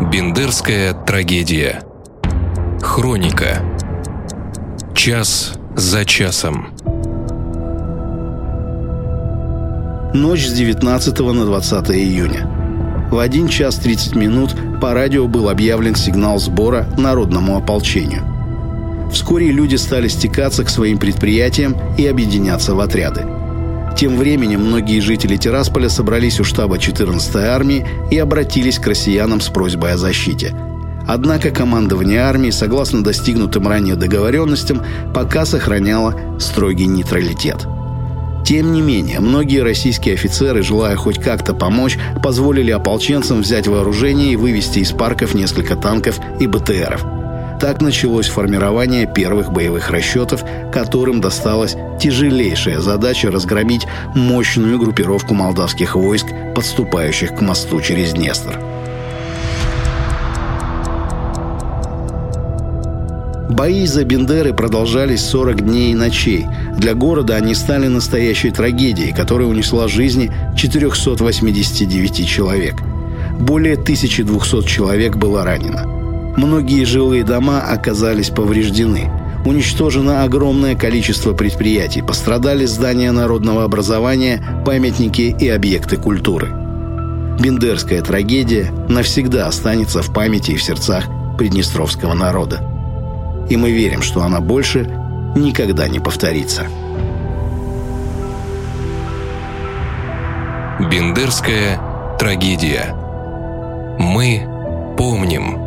Бендерская трагедия. Хроника. Час за часом. Ночь с 19 на 20 июня. В 1 час 30 минут по радио был объявлен сигнал сбора народному ополчению. Вскоре люди стали стекаться к своим предприятиям и объединяться в отряды. Тем временем многие жители Тирасполя собрались у штаба 14-й армии и обратились к россиянам с просьбой о защите. Однако командование армии, согласно достигнутым ранее договоренностям, пока сохраняло строгий нейтралитет. Тем не менее, многие российские офицеры, желая хоть как-то помочь, позволили ополченцам взять вооружение и вывести из парков несколько танков и БТРов – так началось формирование первых боевых расчетов, которым досталась тяжелейшая задача разгромить мощную группировку молдавских войск, подступающих к мосту через Днестр. Бои за Бендеры продолжались 40 дней и ночей. Для города они стали настоящей трагедией, которая унесла жизни 489 человек. Более 1200 человек было ранено. Многие жилые дома оказались повреждены. Уничтожено огромное количество предприятий, пострадали здания народного образования, памятники и объекты культуры. Бендерская трагедия навсегда останется в памяти и в сердцах приднестровского народа. И мы верим, что она больше никогда не повторится. Бендерская трагедия. Мы помним.